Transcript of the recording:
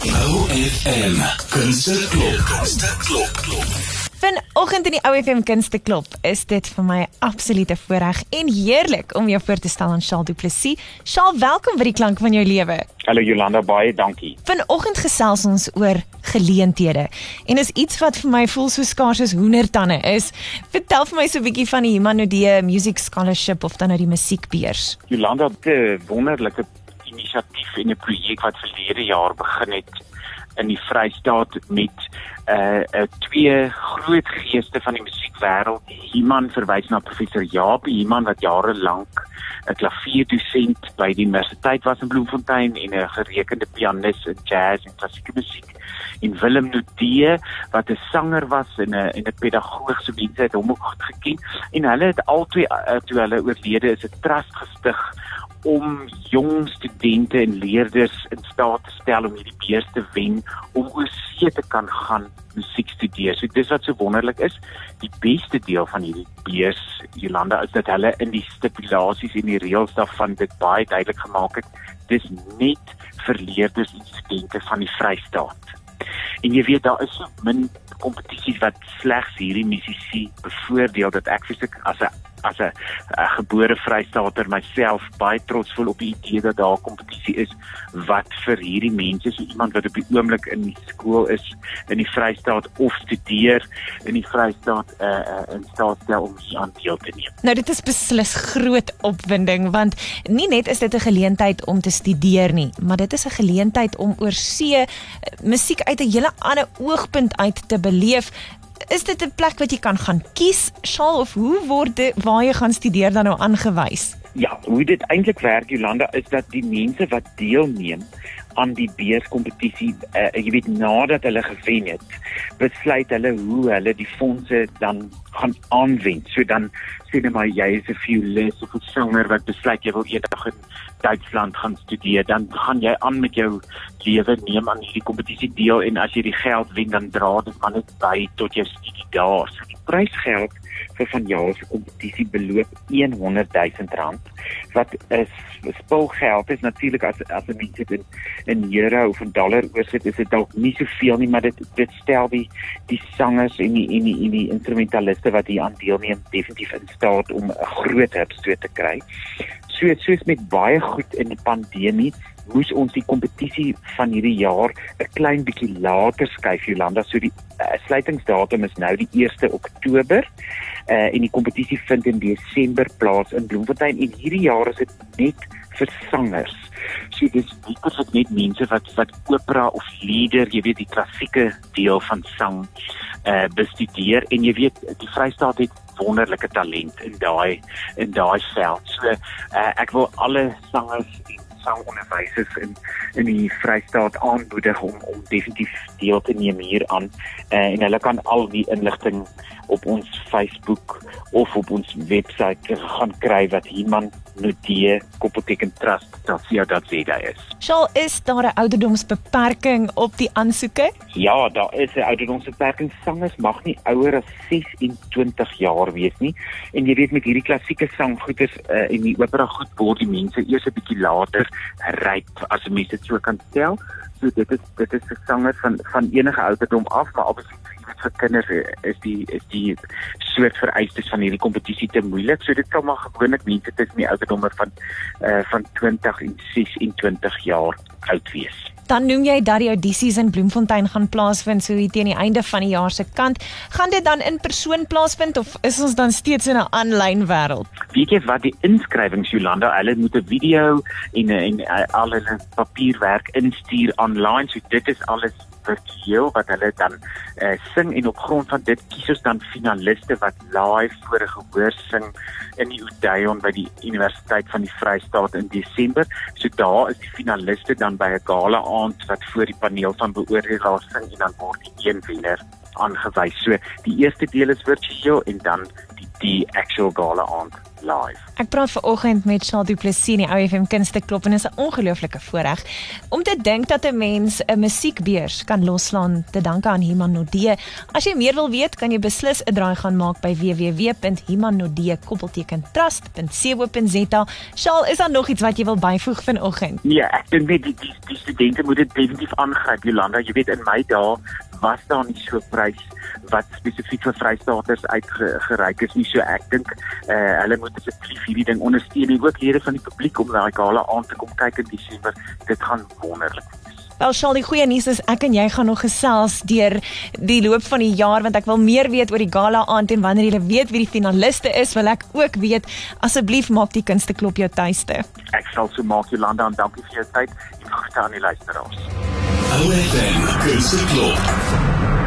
OFM Kunste Klop. Kunste Klop. Klop. Vanoggend in die OFM Kunste Klop is dit vir my 'n absolute voorreg en heerlik om jou voor te stel aan Shaal Du Plessis. Shaal, welkom by die klank van jou lewe. Hallo Jolanda, baie dankie. Vanoggend gesels ons oor geleenthede en is iets wat vir my voel so skaars as hoendertande is. Vertel vir my so 'n bietjie van die Humanodee Music Scholarship of dan nou die musiekbeurs. Jolanda, 'n wonderlike inisiatief en 'n projek wat verlede jaar begin het in die Vrystaat met uh, uh, twee groot geeste van die musiekwêreld. Iemand verwys na professor Jaap Iman wat jare lank 'n klavierdosent by die universiteit was in Bloemfontein en 'n gerekende pianis in jazz en klassieke musiek. En Willem Nudee wat 'n sanger was en 'n en 'n pedagoog so mense het hom ook goed geken en hulle het albei uh, toe hulle oorlede is 'n trust gestig om jong studente en leerders in staat te stel om hierdie beurs te wen om oorsee te kan gaan musiek studeer. So dis wat so wonderlik is. Die beste deel van hierdie beurs, Jolanda, is dat hulle in die stipulasies en die reëls daarvan dit baie duidelik gemaak het. Dis net vir leerders en studente van die Vrystaat. En jy weet daar is so min kompetisies wat slegs hierdie musisi bevoordeel dat ek vir as 'n as 'n gebore Vrystaater myself baie trots voel op die idee dat daar 'n kompetisie is wat vir hierdie mense so iemand wat op die oomblik in die skool is in die Vrystaat of studeer in die Vrystaat uh, uh, in staat stel om hier aan deel te neem. Nou dit is beslis groot opwinding want nie net is dit 'n geleentheid om te studeer nie, maar dit is 'n geleentheid om oor see musiek uit 'n hele ander oogpunt uit te beleef is dit 'n plek wat jy kan gaan kies, Shaal of hoe word dit waar jy gaan studeer dan nou aangewys? Ja, hoe dit eintlik werk Jolanda is dat die mense wat deelneem aan die beurskompetisie, uh, jy weet nadat hulle gewen het, besluit hulle hoe hulle die fondse dan gaan aanwend. So dan sê net maar jy is 'n violist of 'n sanger wat besluit jy wil eendag in Duitsland gaan studeer, dan gaan jy aan met jou lewe neem aan hierdie kompetisie deel en as jy die geld wen dan dra dit maar net by tot jou studie daar. So die prysgeld vir vanjaar se kompetisie beloop 100 000 rand wat is spulgeld is natuurlik as as 'n mens dit in in euro of in dollar oorsit is dit dalk nie soveel nie maar dit dit stel die die sangers en die en die, en die instrumentaliste wat hier aan deelneem definitief in staat om 'n groot hupstoot te kry. So soos met baie goed in die pandemie moes ons die kompetisie van hierdie jaar 'n klein bietjie later skuif Jolanda. So die uh, sluitingsdatum is nou die 1 Oktober uh, en die kompetisie vind in Desember plaas in Bloemfontein. En hierdie jaar is dit net vir sangers. So dis nie vir net mense wat wat opera of lieder, jy weet die klassieke deel van sang uh bestudeer. En jy weet die Vrystaat het wonderlike talent in daai in daai veld. So uh, ek wil alle sangers en sangonderwysers in in die Vrystaat aanmoedig om om definitief deel te neem hieraan uh, en hulle kan al die inligting op ons Facebook of op ons webwerf gaan kry wat iemand notee koppelteken trust daar is. Sal is daar 'n ouderdomsbeperking op die aansoeke? Ja, daar is 'n ouderdomsbeperking. Sangers mag nie ouer as 26 jaar wees nie. En jy weet met hierdie klassieke sanggoeders uh, en die opera goed word die mense eers 'n bietjie later ryp as 'n mens dit so kan stel. So dit is dit is 'n sanger van van enige ouderdom af, maar obviously vir kinders is die is die soort vereistes van hierdie kompetisie te moeilik. So dit sal maar gewoonlik mense tussen die ouderdomme van uh van 20 en 26 jaar oud wees. Dan noem jy dat die audisies in Bloemfontein gaan plaasvind so hier teen die einde van die jaar se kant. Gaan dit dan in persoon plaasvind of is ons dan steeds in 'n aanlyn wêreld? Weet jy wat die inskrywings Jolanda, hulle moet 'n video en en al hulle papierwerk instuur aanlyn. So dit is alles virtueel wat hulle dan uh, sing en op grond van dit kies ons dan finaliste wat live voor 'n gehoor sing in die Odeon by die Universiteit van die Vrystaat in Desember. So daar is die finaliste dan by 'n gala aand wat voor die paneel van beoordelaars sing en dan word die een wenner aangewys. So die eerste deel is virtueel en dan die die actual gala aand live. Ek praat ver oggend met Charles Du Plessis in die OFM Kunsteklop en dit is 'n ongelooflike voorreg om te dink dat 'n mens 'n musiekbeurs kan loslaan te danke aan Himan Nodee. As jy meer wil weet, kan jy beslis 'n draai gaan maak by www.himannodee.trust.co.za. Charles, is daar nog iets wat jy wil byvoeg vanoggend? Nee, ek dink net die, die die studente moet dit definitief aangryp, Jolanda. Jy weet in my dae was daar nie so prys wat spesifiek vir vrystaters uitgereik is nie. So ek dink eh uh, hulle moet asseblief hierdie ding ondersteun en ook lede van die publiek om daai gala aan te kom kyk in Desember. Dit gaan wonderlik wees. Wel, Charles, die goeie nuus is ek en jy gaan nog gesels deur die loop van die jaar want ek wil meer weet oor die gala aand en wanneer jy weet wie die finaliste is, wil ek ook weet. Asseblief maak die kunsteklop jou tuiste. Ek sal so maak Jolanda en dankie vir jou tyd en groete aan die luisteraars. OFM Kunsteklop.